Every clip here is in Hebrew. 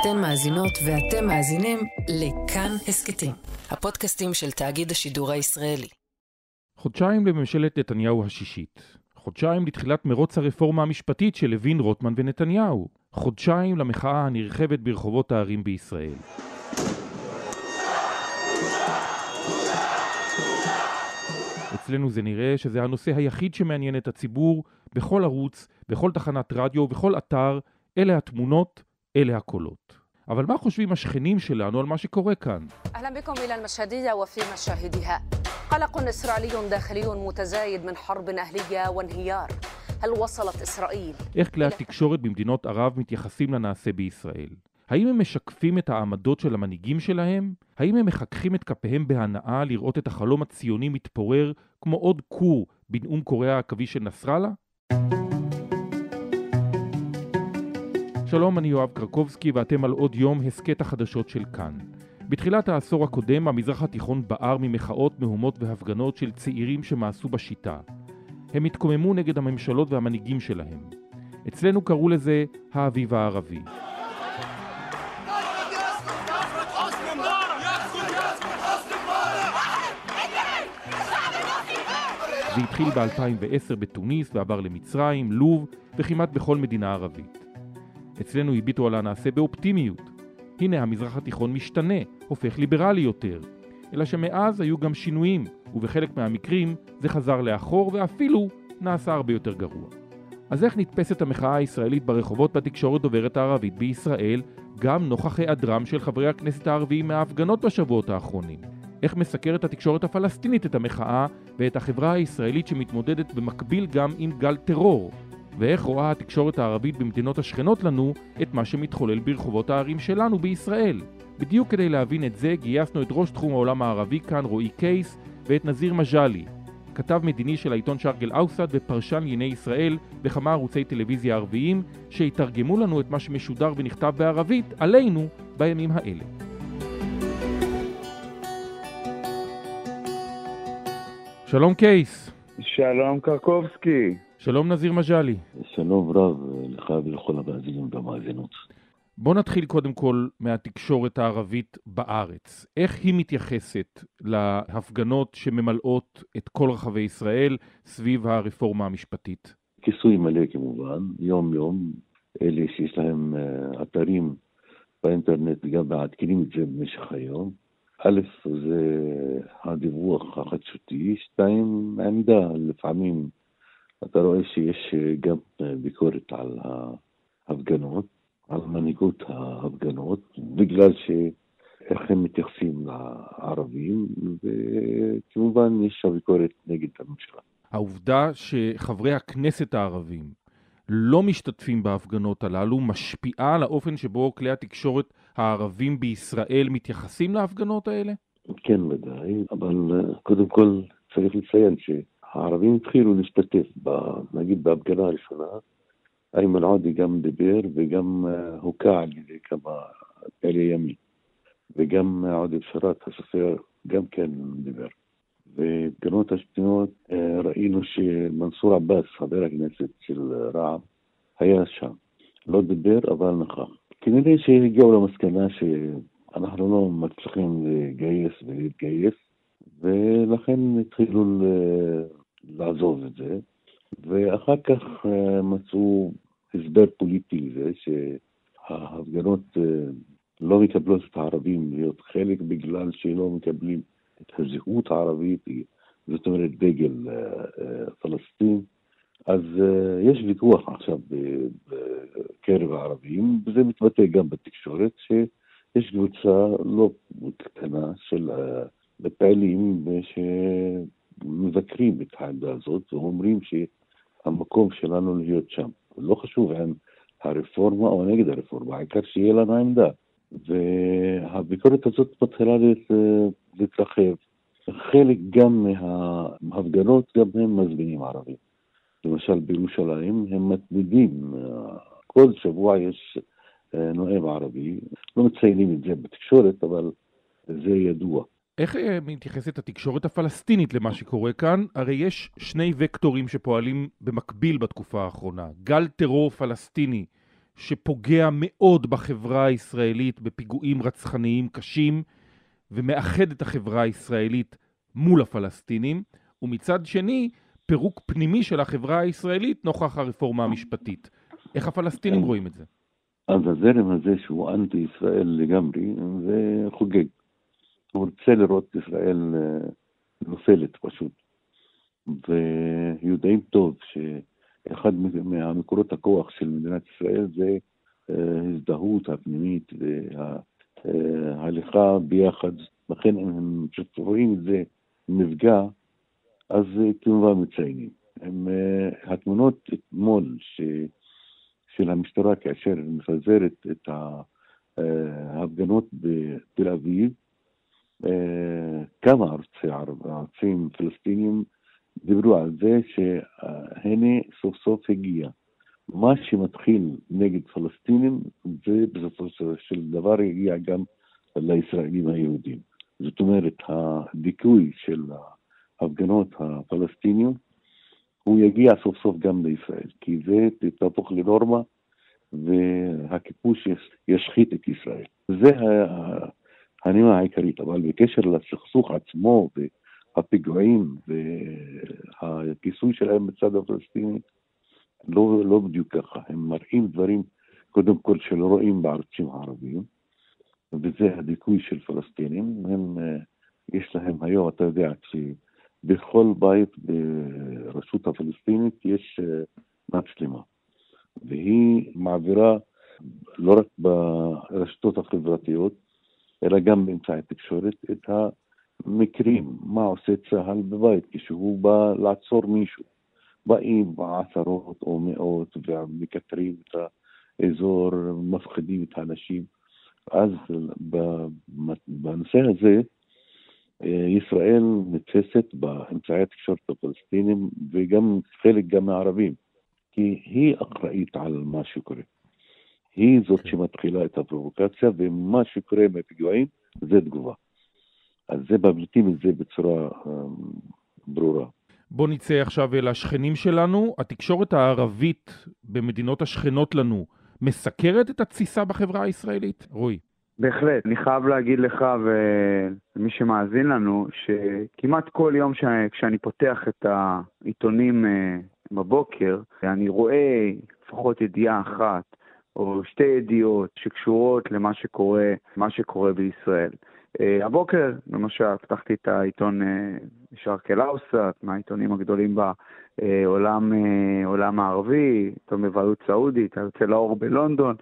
אתן מאזינות ואתם מאזינים לכאן הסכתים, הפודקאסטים של תאגיד השידור הישראלי. חודשיים לממשלת נתניהו השישית. חודשיים לתחילת מרוץ הרפורמה המשפטית של לוין, רוטמן ונתניהו. חודשיים למחאה הנרחבת ברחובות הערים בישראל. אצלנו זה נראה שזה הנושא היחיד שמעניין את הציבור בכל ערוץ, בכל תחנת רדיו ובכל אתר, אלה התמונות, אלה הקולות. אבל מה חושבים השכנים שלנו על מה שקורה כאן? أهلا بكم إلى المشهدية وفي مشاهدها قلق إسرائيلي داخلي متزايد من حرب أهلية وانهيار هل وصلت إسرائيل איך כלי התקשורת במדינות ערב מתייחסים לנעשה בישראל? האם הם משקפים את העמדות של המנהיגים שלהם? האם הם מחככים את כפיהם בהנאה לראות את החלום הציוני מתפורר כמו עוד כור בנאום קוריאה העכבי של נסראללה? שלום, אני יואב קרקובסקי ואתם על עוד יום הסכת החדשות של כאן. בתחילת העשור הקודם המזרח התיכון בער ממחאות, מהומות והפגנות של צעירים שמאסו בשיטה. הם התקוממו נגד הממשלות והמנהיגים שלהם. אצלנו קראו לזה האביב הערבי. זה התחיל ב-2010 בתוניס ועבר למצרים, לוב וכמעט בכל מדינה ערבית. אצלנו הביטו על הנעשה באופטימיות. הנה המזרח התיכון משתנה, הופך ליברלי יותר. אלא שמאז היו גם שינויים, ובחלק מהמקרים זה חזר לאחור ואפילו נעשה הרבה יותר גרוע. אז איך נתפסת המחאה הישראלית ברחובות בתקשורת דוברת הערבית בישראל, גם נוכח היעדרם של חברי הכנסת הערביים מההפגנות בשבועות האחרונים? איך מסקרת התקשורת הפלסטינית את המחאה ואת החברה הישראלית שמתמודדת במקביל גם עם גל טרור? ואיך רואה התקשורת הערבית במדינות השכנות לנו את מה שמתחולל ברחובות הערים שלנו בישראל. בדיוק כדי להבין את זה גייסנו את ראש תחום העולם הערבי כאן רועי קייס ואת נזיר מג'אלי, כתב מדיני של העיתון שרגל אאוסד ופרשן לענייני ישראל בכמה ערוצי טלוויזיה ערביים שיתרגמו לנו את מה שמשודר ונכתב בערבית עלינו בימים האלה. שלום קייס. שלום קרקובסקי. שלום נזיר מג'אלי. שלום רב לך ולכל המאזינים והמאזינות. בוא נתחיל קודם כל מהתקשורת הערבית בארץ. איך היא מתייחסת להפגנות שממלאות את כל רחבי ישראל סביב הרפורמה המשפטית? כיסוי מלא כמובן, יום יום. אלה שיש להם אתרים באינטרנט גם מעדכנים את זה במשך היום. א', זה הדיווח החדשותי, שתיים, עמדה לפעמים אתה רואה שיש גם ביקורת על ההפגנות, על מנהיגות ההפגנות, בגלל שאיך הם מתייחסים לערבים, וכמובן יש שם ביקורת נגד הממשלה. העובדה שחברי הכנסת הערבים לא משתתפים בהפגנות הללו משפיעה על האופן שבו כלי התקשורת הערבים בישראל מתייחסים להפגנות האלה? כן, ודאי, אבל קודם כל צריך לציין ש... הערבים התחילו להשתתף, ב, נגיד בהפגנה הראשונה, איימן עודי גם דיבר וגם הוקע על ידי כמה פעילי ימין, וגם עודי בשאראת הסופר גם כן דיבר. ובהפגנות השניות ראינו שמנסור עבאס, חבר הכנסת של רע"מ, היה שם. לא דיבר, אבל נכח. כנראה שהגיעו למסקנה שאנחנו לא מצליחים לגייס ולהתגייס, ולכן התחילו לעזוב את זה, ואחר כך מצאו הסבר פוליטי לזה שההפגנות לא מקבלות את הערבים להיות חלק בגלל שלא מקבלים את הזהות הערבית, זאת אומרת דגל פלסטין. אז יש ויכוח עכשיו בקרב הערבים, וזה מתבטא גם בתקשורת, שיש קבוצה לא קטנה של פעילים שמבקרים את העמדה הזאת ואומרים שהמקום שלנו להיות שם. לא חשוב אם הרפורמה או נגד הרפורמה, העיקר שיהיה לנו עמדה. והביקורת הזאת מתחילה להתרחב. חלק גם מההפגנות, גם הם מזמינים ערבים. למשל בירושלים הם מתמידים, כל שבוע יש נואם ערבי, לא מציינים את זה בתקשורת, אבל זה ידוע. איך מתייחסת התקשורת הפלסטינית למה שקורה כאן? הרי יש שני וקטורים שפועלים במקביל בתקופה האחרונה. גל טרור פלסטיני שפוגע מאוד בחברה הישראלית בפיגועים רצחניים קשים ומאחד את החברה הישראלית מול הפלסטינים, ומצד שני, פירוק פנימי של החברה הישראלית נוכח הרפורמה המשפטית. איך הפלסטינים כן. רואים את זה? אז הזרם הזה שהוא אנטי ישראל לגמרי, זה חוגג. הוא רוצה לראות את ישראל אה, נופלת פשוט. ויודעים טוב שאחד מהמקורות הכוח של מדינת ישראל זה אה, הזדהות הפנימית וההליכה ביחד. לכן אם הם פשוט רואים את זה מפגע, אז אה, כמובן מציינים. הם, התמונות אתמול ש... של המשטרה כאשר מפזרת את ההפגנות בתל אביב, אה, כמה ערוצי ערב, ערוצים פלסטינים דיברו על זה שהנה סוף סוף הגיע. מה שמתחיל נגד פלסטינים זה בסופו של דבר יגיע גם לישראלים היהודים. זאת אומרת, הדיכוי של ההפגנות הפלסטיניות הוא יגיע סוף סוף גם לישראל, כי זה תהפוך לנורמה והכיבוש ישחית את ישראל. זה הנימה העיקרית, אבל בקשר לסכסוך עצמו והפיגועים והכיסוי שלהם בצד הפלסטיני, לא, לא בדיוק ככה. הם מראים דברים, קודם כל, שלא רואים בערוצים הערביים, וזה הדיכוי של פלסטינים. הם, יש להם היום, אתה יודע, בכל בית ברשות הפלסטינית יש אה, מצלמה, והיא מעבירה לא רק ברשתות החברתיות, אלא גם באמצעי התקשורת, את המקרים, מה עושה צה"ל בבית כשהוא בא לעצור מישהו. באים עשרות או מאות ומקטרים את האזור, מפחידים את האנשים. אז בנושא הזה, אה, ישראל נתפסת באמצעי התקשורת הפלסטינים וגם חלק גם מהערבים, כי היא אחראית על מה שקורה. היא זאת כן. שמתחילה את הפרובוקציה, ומה שקורה מהפיגועים זה תגובה. אז זה מבליטים את זה בצורה um, ברורה. בוא נצא עכשיו אל השכנים שלנו. התקשורת הערבית במדינות השכנות לנו מסקרת את התסיסה בחברה הישראלית? רועי. בהחלט. אני חייב להגיד לך ולמי שמאזין לנו, שכמעט כל יום שאני, כשאני פותח את העיתונים אה, בבוקר, אני רואה לפחות ידיעה אחת או שתי ידיעות שקשורות למה שקורה, שקורה בישראל. Uh, הבוקר, למשל, פתחתי את העיתון שרק אל אאוסט, מהעיתונים הגדולים בעולם uh, הערבי, עיתון בבעלות סעודית, היוצא לאור בלונדון,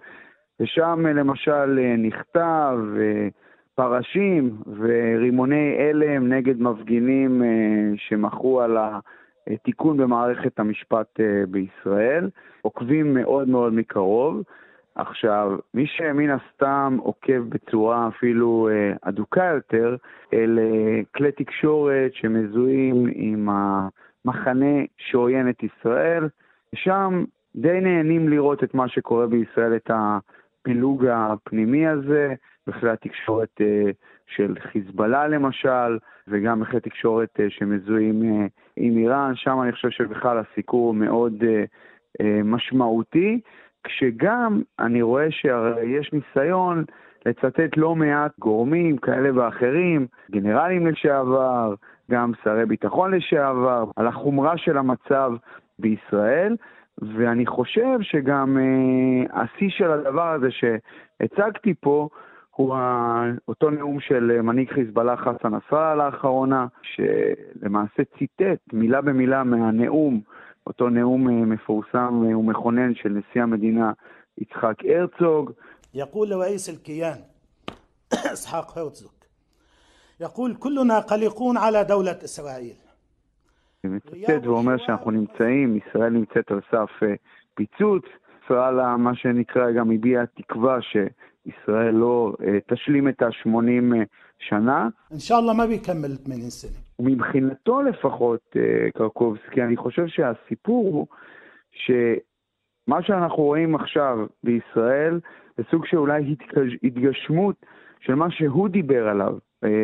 ושם למשל אה, נכתב אה, פרשים ורימוני הלם נגד מפגינים אה, שמחו על התיקון במערכת המשפט בישראל, עוקבים מאוד מאוד מקרוב. עכשיו, מי שמן הסתם עוקב בצורה אפילו אדוקה יותר, אלה כלי תקשורת שמזוהים עם המחנה שעוין את ישראל, שם די נהנים לראות את מה שקורה בישראל, את. הפילוג הפנימי הזה, בכלי התקשורת אה, של חיזבאללה למשל, וגם בכלי תקשורת אה, שמזוהים אה, עם איראן, שם אני חושב שבכלל הסיקור מאוד משמעותי, כשגם אני רואה שיש ניסיון לצטט לא מעט גורמים כאלה ואחרים, גנרלים לשעבר, גם שרי ביטחון לשעבר, על החומרה של המצב בישראל, ואני חושב שגם אה, השיא של הדבר הזה שהצגתי פה, הוא אותו נאום של אה, מנהיג חיזבאללה חסן נסראללה לאחרונה, שלמעשה ציטט מילה במילה מהנאום, אותו נאום אה, מפורסם אה, ומכונן של נשיא המדינה יצחק הרצוג. יקול يقول رئيس الكيان اسحاق هرتزوك يقول كلنا قلقون على دولة إسرائيل. מצטט ואומר שאנחנו נמצאים, ישראל נמצאת על סף פיצוץ. נסראללה, מה שנקרא, גם הביע תקווה ש... שישראל לא אה, תשלים את ה-80 אה, שנה. אינשאללה מה ביקמל 80 שנה. ומבחינתו לפחות, קרקובסקי, אני חושב שהסיפור הוא שמה שאנחנו רואים עכשיו בישראל זה סוג של אולי התגשמות של מה שהוא דיבר עליו.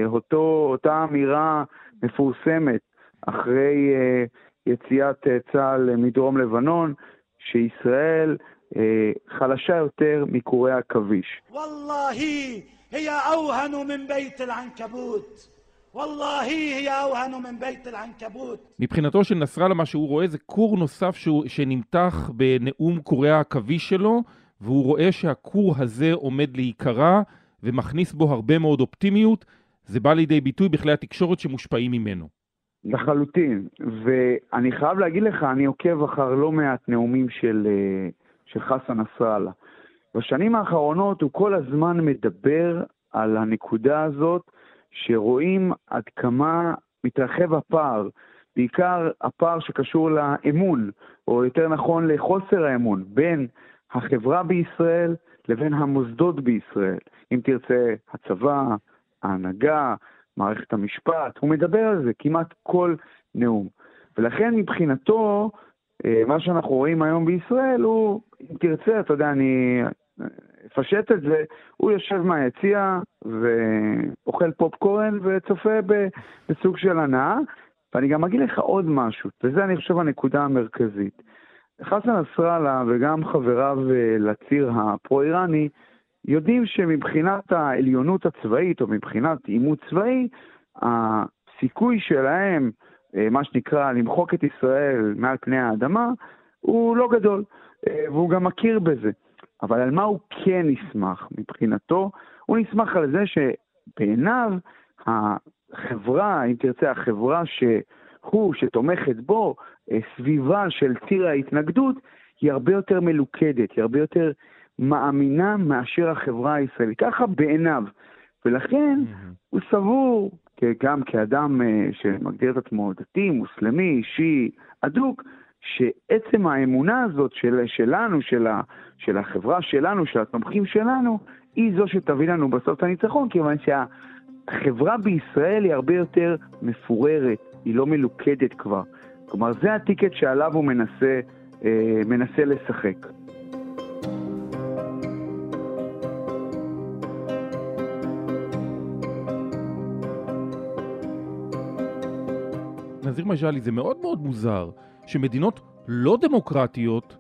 אותו, אותה אמירה מפורסמת אחרי uh, יציאת uh, צה"ל מדרום לבנון, שישראל אה, חלשה יותר מקורי עכביש. וואלהי, היא אוהנו מן בית אל-ענקבוט. מבחינתו של נסראללה, מה שהוא רואה זה כור נוסף שהוא, שנמתח בנאום קורי העכביש שלו, והוא רואה שהכור הזה עומד להיקרע ומכניס בו הרבה מאוד אופטימיות. זה בא לידי ביטוי בכלי התקשורת שמושפעים ממנו. לחלוטין, ואני חייב להגיד לך, אני עוקב אחר לא מעט נאומים של... Uh... של חסן נסראללה. בשנים האחרונות הוא כל הזמן מדבר על הנקודה הזאת שרואים עד כמה מתרחב הפער, בעיקר הפער שקשור לאמון, או יותר נכון לחוסר האמון, בין החברה בישראל לבין המוסדות בישראל. אם תרצה, הצבא, ההנהגה, מערכת המשפט, הוא מדבר על זה כמעט כל נאום. ולכן מבחינתו, מה שאנחנו רואים היום בישראל הוא, אם תרצה, אתה יודע, אני אפשט את זה, הוא יושב מהיציע ואוכל פופקורן וצופה בסוג של הנאה. ואני גם אגיד לך עוד משהו, וזה אני חושב הנקודה המרכזית. חסן נסראללה וגם חבריו אה, לציר הפרו-איראני יודעים שמבחינת העליונות הצבאית או מבחינת עימות צבאי, הסיכוי שלהם, אה, מה שנקרא, למחוק את ישראל מעל פני האדמה, הוא לא גדול, אה, והוא גם מכיר בזה. אבל על מה הוא כן נסמך מבחינתו? הוא נסמך על זה שבעיניו החברה, אם תרצה, החברה שהוא, שתומכת בו, אה, סביבה של ציר ההתנגדות, היא הרבה יותר מלוכדת, היא הרבה יותר מאמינה מאשר החברה הישראלית. ככה בעיניו. ולכן mm-hmm. הוא סבור, גם כאדם אה, שמגדיר את עצמו דתי, מוסלמי, אישי, אדוק, שעצם האמונה הזאת של, שלנו, של, ה, של החברה שלנו, של התומכים שלנו, היא זו שתביא לנו בסוף את הניצחון, כיוון שהחברה בישראל היא הרבה יותר מפוררת, היא לא מלוכדת כבר. כלומר, זה הטיקט שעליו הוא מנסה, אה, מנסה לשחק. נזיר מג'לי, זה מאוד מאוד מוזר שמדינות לא דמוקרטיות,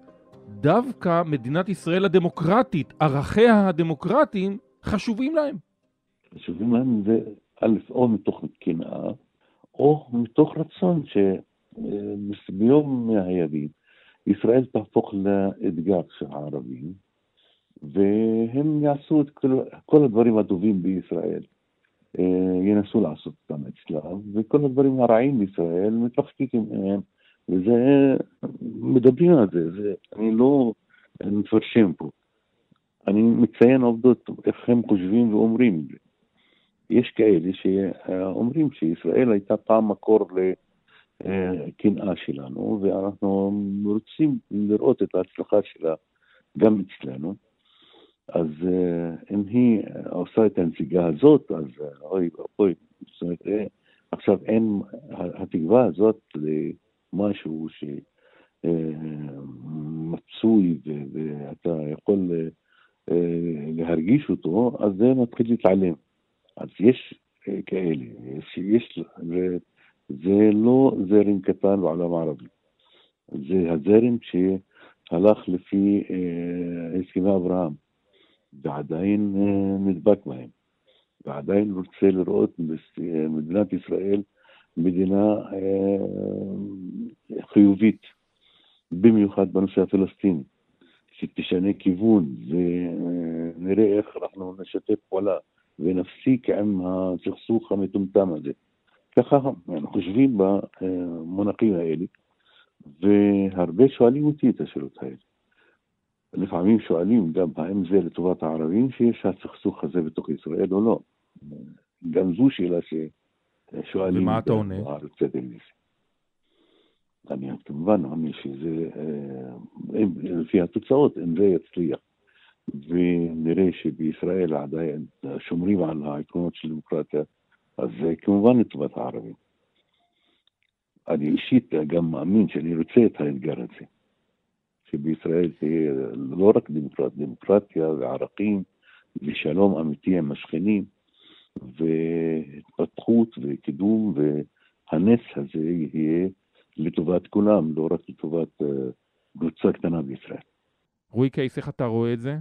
דווקא מדינת ישראל הדמוקרטית, ערכיה הדמוקרטיים, חשובים להם. חשובים להם זה א', או מתוך קנאה, או מתוך רצון שביום מהימים ישראל תהפוך לאתגר של הערבים, והם יעשו את כל, כל הדברים הטובים בישראל. אה, ינסו לעשות אותם אצלם, וכל הדברים הרעים בישראל מתרחקים מהם, וזה, מדברים על זה, זה אני לא מפרשם פה. אני מציין עובדות, איך הם חושבים ואומרים את זה. יש כאלה שאומרים שישראל הייתה פעם מקור לקנאה שלנו, ואנחנו רוצים לראות את ההצלחה שלה גם אצלנו. אז uh, אם היא עושה את הנסיגה הזאת, אז uh, אוי ואבוי, זאת אומרת, אה, עכשיו אין, התקווה הזאת למשהו שמצוי ואתה יכול להרגיש אותו, אז זה מתחיל להתעלם. אז יש כאלה, יש, יש זה לא זרם קטן בעולם הערבי, זה הזרם שהלך לפי הסכמי אברהם. ועדיין אה, נדבק בהם, ועדיין רוצה לראות מדינת ישראל מדינה אה, חיובית, במיוחד בנושא הפלסטיני, שתשנה כיוון ונראה איך אנחנו נשתף פעולה ונפסיק עם הסכסוך המטומטם הזה. ככה אנחנו חושבים במונחים האלה, והרבה שואלים אותי את השאלות האלה. לפעמים שואלים גם האם זה לטובת הערבים שיש הסכסוך הזה בתוך ישראל או לא. גם זו שאלה ששואלים. ומה אתה עונה? אני כמובן עונה שזה, אה, לפי התוצאות, אם זה יצליח, ונראה שבישראל עדיין שומרים על העקרונות של דמוקרטיה, אז זה כמובן לטובת הערבים. אני אישית גם מאמין שאני רוצה את האתגר הזה. שבישראל תהיה לא רק דמוקרט, דמוקרטיה וערכים ושלום אמיתי עם השכנים והתפתחות וקידום והנס הזה יהיה לטובת כולם, לא רק לטובת אה, קבוצה קטנה בישראל. רועי קייס, איך אתה רואה את זה?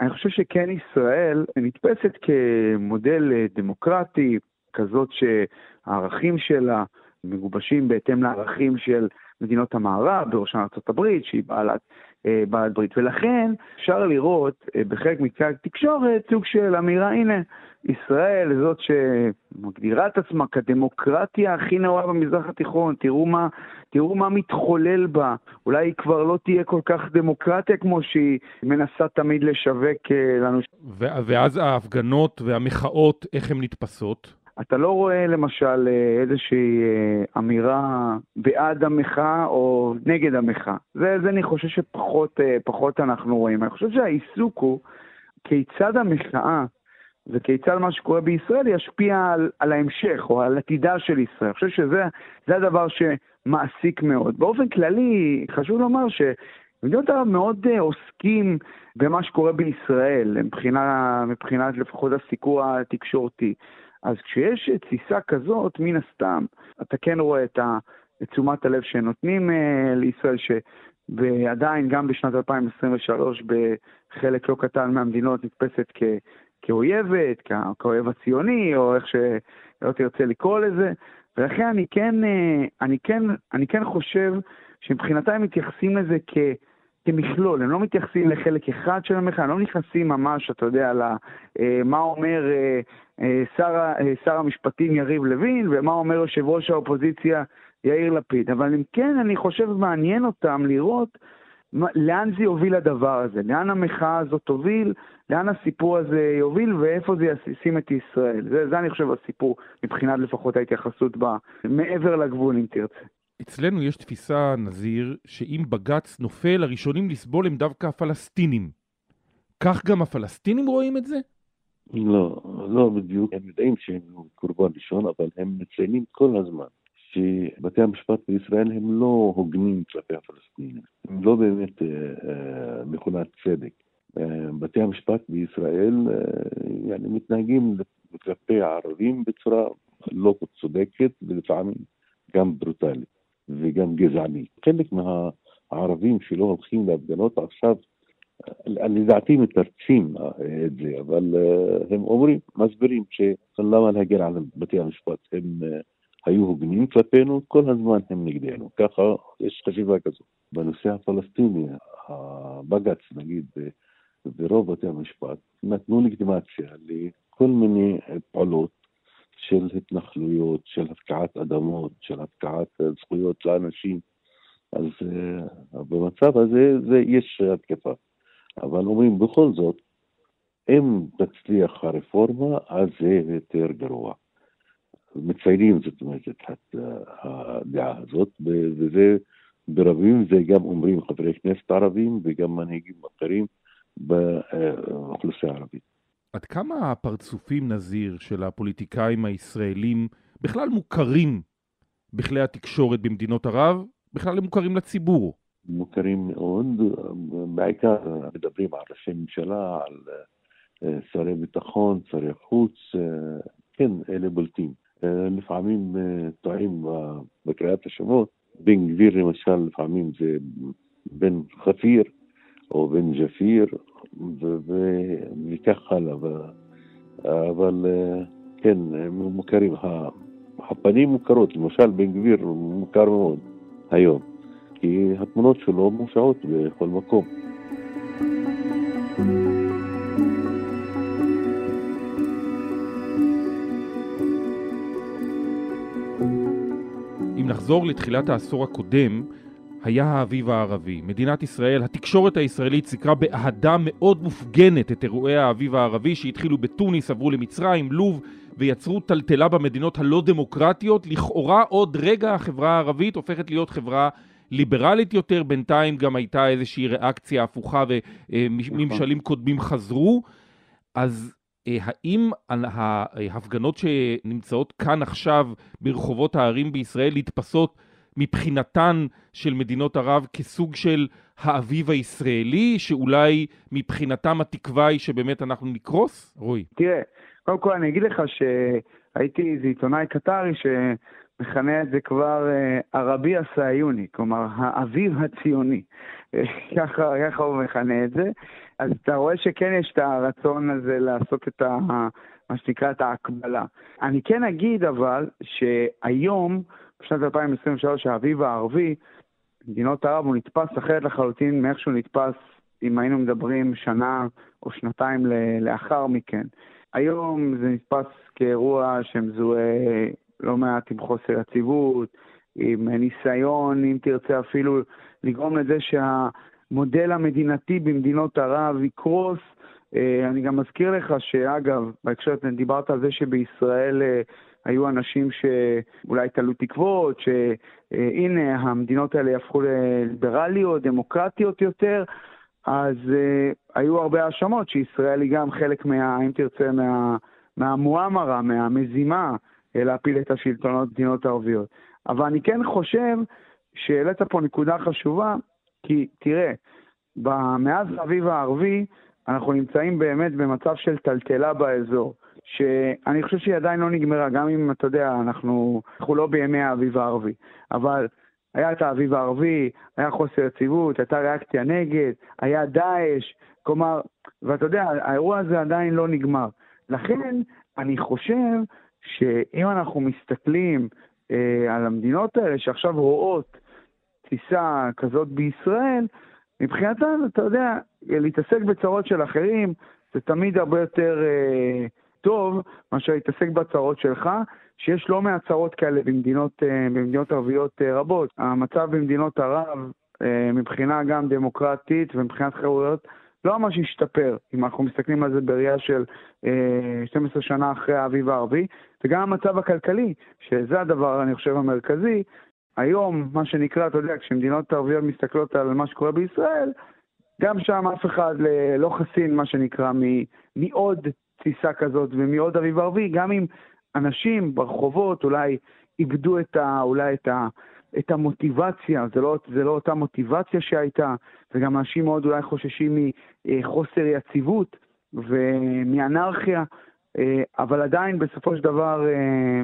אני חושב שכן ישראל נתפסת כמודל אה, דמוקרטי, כזאת שהערכים שלה מגובשים בהתאם לערכים של מדינות המערב, בראשן ארה"ב, שהיא בעלת, אה, בעלת ברית. ולכן אפשר לראות אה, בחלק מכלי התקשורת סוג של אמירה, הנה, ישראל זאת שמגדירה את עצמה כדמוקרטיה הכי נאורה במזרח התיכון, תראו מה, תראו מה מתחולל בה. אולי היא כבר לא תהיה כל כך דמוקרטיה כמו שהיא מנסה תמיד לשווק אה, לנו. ואז ההפגנות והמחאות, איך הן נתפסות? אתה לא רואה למשל אה, איזושהי אה, אמירה בעד המחאה או נגד המחאה. זה, זה אני חושב שפחות אנחנו רואים. אני חושב שהעיסוק הוא כיצד המחאה וכיצד מה שקורה בישראל ישפיע על, על ההמשך או על עתידה של ישראל. אני חושב שזה הדבר שמעסיק מאוד. באופן כללי, חשוב לומר שמדינות ערב מאוד עוסקים במה שקורה בישראל, מבחינה, מבחינת לפחות הסיקור התקשורתי. אז כשיש תסיסה כזאת, מן הסתם, אתה כן רואה את, תשומת הלב שנותנים uh, לישראל, ועדיין, גם בשנת 2023, בחלק לא קטן מהמדינות נתפסת כ... כאויבת, כאויב הציוני, או איך שלא תרצה לקרוא לזה, ולכן אני כן, אה, אני כן, אני כן חושב שמבחינתם הם מתייחסים לזה כ... כמכלול, הם לא מתייחסים לחלק אחד של המחאה, הם לא נכנסים ממש, אתה יודע, למה אה, אומר אה, שר, שר המשפטים יריב לוין ומה אומר יושב ראש האופוזיציה יאיר לפיד. אבל אם כן, אני חושב מעניין אותם לראות לאן זה יוביל הדבר הזה, לאן המחאה הזאת תוביל, לאן הסיפור הזה יוביל ואיפה זה ישים את ישראל. זה, זה אני חושב הסיפור, מבחינת לפחות ההתייחסות בה, מעבר לגבול אם תרצה. אצלנו יש תפיסה, נזיר, שאם בג"ץ נופל, הראשונים לסבול הם דווקא הפלסטינים. כך גם הפלסטינים רואים את זה? לא, לא בדיוק. הם יודעים שהם קורבן ראשון, אבל הם מציינים כל הזמן שבתי המשפט בישראל הם לא הוגנים כלפי הפלסטינים. הם לא באמת אה, אה מכונת צדק. אה, בתי המשפט בישראל אה, yani, מתנהגים כלפי הערבים בצורה לא צודקת ולפעמים גם ברוטלית וגם גזענית. חלק מהערבים שלא הולכים להפגנות עכשיו לדעתי מתרצים את זה, אבל הם אומרים, מסבירים שלמה להגן על בתי המשפט, הם היו הוגנים כלפינו, כל הזמן הם נגדנו. ככה יש חשיבה כזאת. בנושא הפלסטיני, הבג"ץ, נגיד, ברוב בתי המשפט, נתנו לגיטימציה לכל מיני פעולות של התנחלויות, של הפקעת אדמות, של הפקעת זכויות לאנשים. אז במצב הזה זה, יש התקפה. אבל אומרים בכל זאת, אם תצליח הרפורמה, אז זה יותר גרוע. מציינים, זאת אומרת, את הדעה הזאת, וזה ברבים, זה גם אומרים חברי כנסת ערבים וגם מנהיגים אחרים באוכלוסייה הערבית. עד כמה הפרצופים, נזיר, של הפוליטיקאים הישראלים בכלל מוכרים בכלי התקשורת במדינות ערב? בכלל הם מוכרים לציבור? מוכרים מאוד, בעיקר מדברים על ראשי ממשלה, על אה, שרי ביטחון, שרי חוץ, אה, כן, אלה בולטים. אה, לפעמים טועים בקריאת השמות. בן גביר למשל, לפעמים זה בן חפיר או בן ג'פיר, וכך הלאה. אבל כן, הם מוכרים. הפנים מוכרות, למשל בן גביר מוכר מאוד היום, כי התמונות שלו מופיעות בכל מקום. you נחזור לתחילת העשור הקודם, היה האביב הערבי. מדינת ישראל, התקשורת הישראלית סיקרה באהדה מאוד מופגנת את אירועי האביב הערבי שהתחילו בתוניס, עברו למצרים, לוב ויצרו טלטלה במדינות הלא דמוקרטיות. לכאורה עוד רגע החברה הערבית הופכת להיות חברה ליברלית יותר, בינתיים גם הייתה איזושהי ריאקציה הפוכה וממשלים נכון. קודמים חזרו. אז אה, האם ההפגנות שנמצאות כאן עכשיו ברחובות הערים בישראל נתפסות מבחינתן של מדינות ערב כסוג של האביב הישראלי, שאולי מבחינתם התקווה היא שבאמת אנחנו נקרוס? רועי. תראה, קודם כל אני אגיד לך שהייתי איזה עיתונאי קטרי שמכנה את זה כבר אה, ערבי הסהיוני, כלומר האביב הציוני. ככה, ככה הוא מכנה את זה. אז אתה רואה שכן יש את הרצון הזה לעשות את ה... מה שנקרא את ההקבלה. אני כן אגיד אבל שהיום, בשנת 2023, האביב הערבי, מדינות ערב הוא נתפס אחרת לחלוטין מאיך שהוא נתפס אם היינו מדברים שנה או שנתיים לאחר מכן. היום זה נתפס כאירוע שמזוהה לא מעט עם חוסר יציבות, עם ניסיון, אם תרצה אפילו, לגרום לזה שהמודל המדינתי במדינות ערב יקרוס. אה, אני גם מזכיר לך שאגב, בהקשר, דיברת על זה שבישראל אה, היו אנשים שאולי תלו תקוות, שהנה המדינות האלה יהפכו לליברליות, דמוקרטיות יותר, אז היו הרבה האשמות שישראל היא גם חלק מה, אם תרצה, מה, מהמואמרה, מהמזימה, אה, להפיל את השלטונות במדינות הערביות. אבל אני כן חושב שהעלית פה נקודה חשובה, כי תראה, מאז האביב הערבי אנחנו נמצאים באמת במצב של טלטלה באזור. שאני חושב שהיא עדיין לא נגמרה, גם אם, אתה יודע, אנחנו, אנחנו לא בימי האביב הערבי. אבל היה את האביב הערבי, היה חוסר יציבות, הייתה ריאקציה נגד, היה דאעש, כלומר, ואתה יודע, האירוע הזה עדיין לא נגמר. לכן, אני חושב שאם אנחנו מסתכלים אה, על המדינות האלה שעכשיו רואות טיסה כזאת בישראל, מבחינתן, אתה יודע, להתעסק בצרות של אחרים זה תמיד הרבה יותר אה, טוב מאשר להתעסק בצרות שלך, שיש לא מעט צרות כאלה במדינות, אה, במדינות ערביות אה, רבות. המצב במדינות ערב, אה, מבחינה גם דמוקרטית ומבחינת חירויות, לא ממש השתפר, אם אנחנו מסתכלים על זה בראייה של 12 שנה אחרי האביב הערבי, וגם המצב הכלכלי, שזה הדבר, אני חושב, המרכזי. היום, מה שנקרא, אתה יודע, כשמדינות ערביות מסתכלות על מה שקורה בישראל, גם שם אף אחד לא חסין, מה שנקרא, מעוד תסיסה כזאת ומעוד אביב ערבי, גם אם אנשים ברחובות אולי איבדו את ה, אולי את, ה, את המוטיבציה, זה לא, זה לא אותה מוטיבציה שהייתה, וגם אנשים מאוד אולי חוששים מחוסר יציבות ומאנרכיה, אה, אבל עדיין בסופו של דבר אה,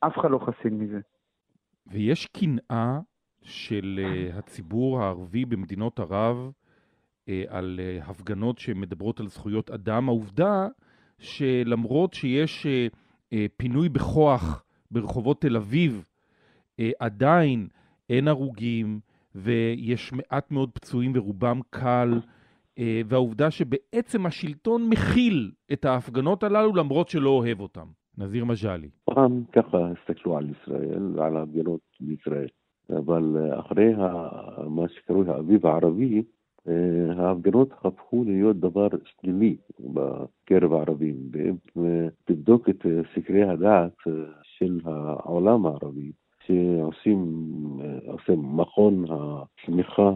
אף אחד לא חסין מזה. ויש קנאה של אה, הציבור הערבי במדינות ערב על הפגנות שמדברות על זכויות אדם. העובדה שלמרות שיש פינוי בכוח ברחובות תל אביב, עדיין אין הרוגים ויש מעט מאוד פצועים ורובם קל, אה, והעובדה שבעצם השלטון מכיל את ההפגנות הללו למרות שלא אוהב אותם. נזיר מג'אלי. פעם ככה הסתכלו על ישראל ועל ההפגנות בישראל, אבל אה, אחרי מה שקרוי האביב הערבי, אה, ההפגנות הפכו להיות דבר שלילי בקרב הערבים, ואם אה, תבדוק את אה, סקרי הדעת של העולם הערבי, שעושים עושה מכון הצמיחה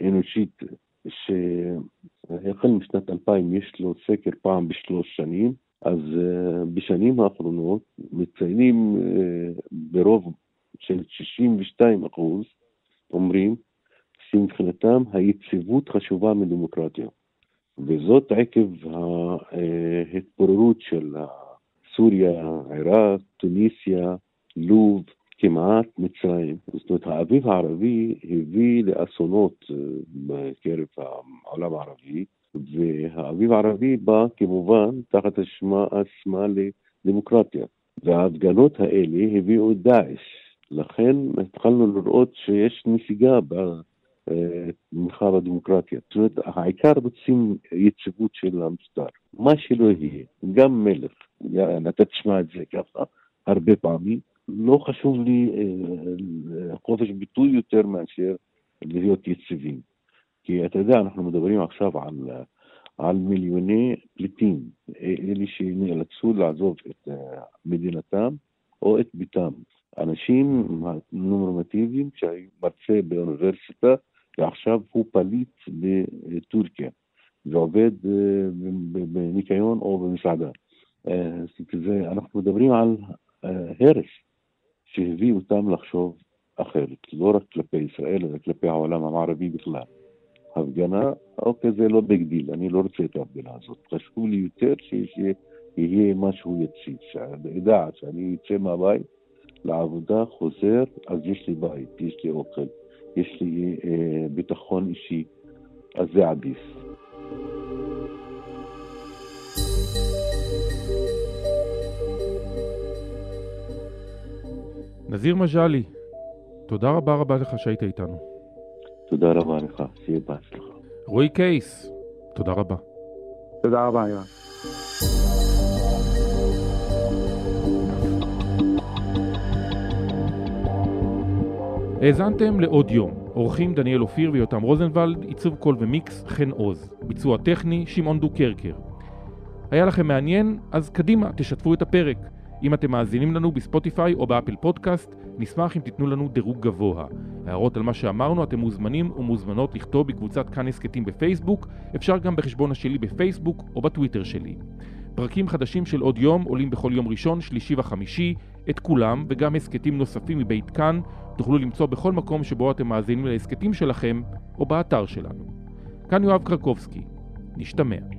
האנושית, שהחל משנת 2000 יש לו סקר פעם בשלוש שנים, אז בשנים האחרונות מציינים ברוב של 62 אחוז, אומרים שמבחינתם היציבות חשובה מדמוקרטיה. וזאת עקב ההתפוררות של סוריה, עיראק, טוניסיה, לוב, כמעט מצרים. זאת אומרת, האביב הערבי הביא לאסונות אה, בקרב העולם הערבי, והאביב הערבי בא כמובן תחת השמה לדמוקרטיה. וההפגנות האלה הביאו את דאעש. לכן התחלנו לראות שיש נסיגה תמיכה בדמוקרטיה. זאת אומרת, העיקר רוצים יציבות של המשטר. מה שלא יהיה, גם מלך, אתה תשמע את זה ככה הרבה פעמים, לא חשוב לי אה, חופש ביטוי יותר מאשר להיות יציבים. כי אתה יודע, אנחנו מדברים עכשיו על, על מיליוני פליטים, אלה שנאלצו לעזוב את אה, מדינתם או את ביתם. אנשים נורמטיביים שהיו מרצה באוניברסיטה ועכשיו הוא פליט בטורקיה ועובד אה, בניקיון או במסעדה. אה, אנחנו מדברים על אה, הרס שהביא אותם לחשוב אחרת, לא רק כלפי ישראל, אלא כלפי העולם המערבי בכלל. הפגנה, אוקיי, זה לא big deal, אני לא רוצה את ההפגנה הזאת. חשוב לי יותר שיהיה משהו יציב, שאני אדע שאני יוצא מהבית לעבודה, חוזר, אז יש לי בית, יש לי אוכל. יש לי אה, ביטחון אישי, אז זה עדיף. נזיר מג'לי, תודה רבה רבה לך שהיית איתנו. תודה רבה לך, שיהיה בהצלחה. רועי קייס, תודה רבה. תודה רבה, יואב. האזנתם לעוד יום. עורכים דניאל אופיר ויותם רוזנבלד, עיצוב קול ומיקס חן עוז. ביצוע טכני שמעון דוקרקר. היה לכם מעניין? אז קדימה, תשתפו את הפרק. אם אתם מאזינים לנו בספוטיפיי או באפל פודקאסט, נשמח אם תיתנו לנו דירוג גבוה. הערות על מה שאמרנו, אתם מוזמנים ומוזמנות לכתוב בקבוצת כאן הסכתים בפייסבוק, אפשר גם בחשבון שלי בפייסבוק או בטוויטר שלי. פרקים חדשים של עוד יום עולים בכל יום ראשון, שלישי וחמישי, את כולם וגם הסכתים נוספים מבית כאן תוכלו למצוא בכל מקום שבו אתם מאזינים להסכתים שלכם או באתר שלנו. כאן יואב קרקובסקי. נשתמע.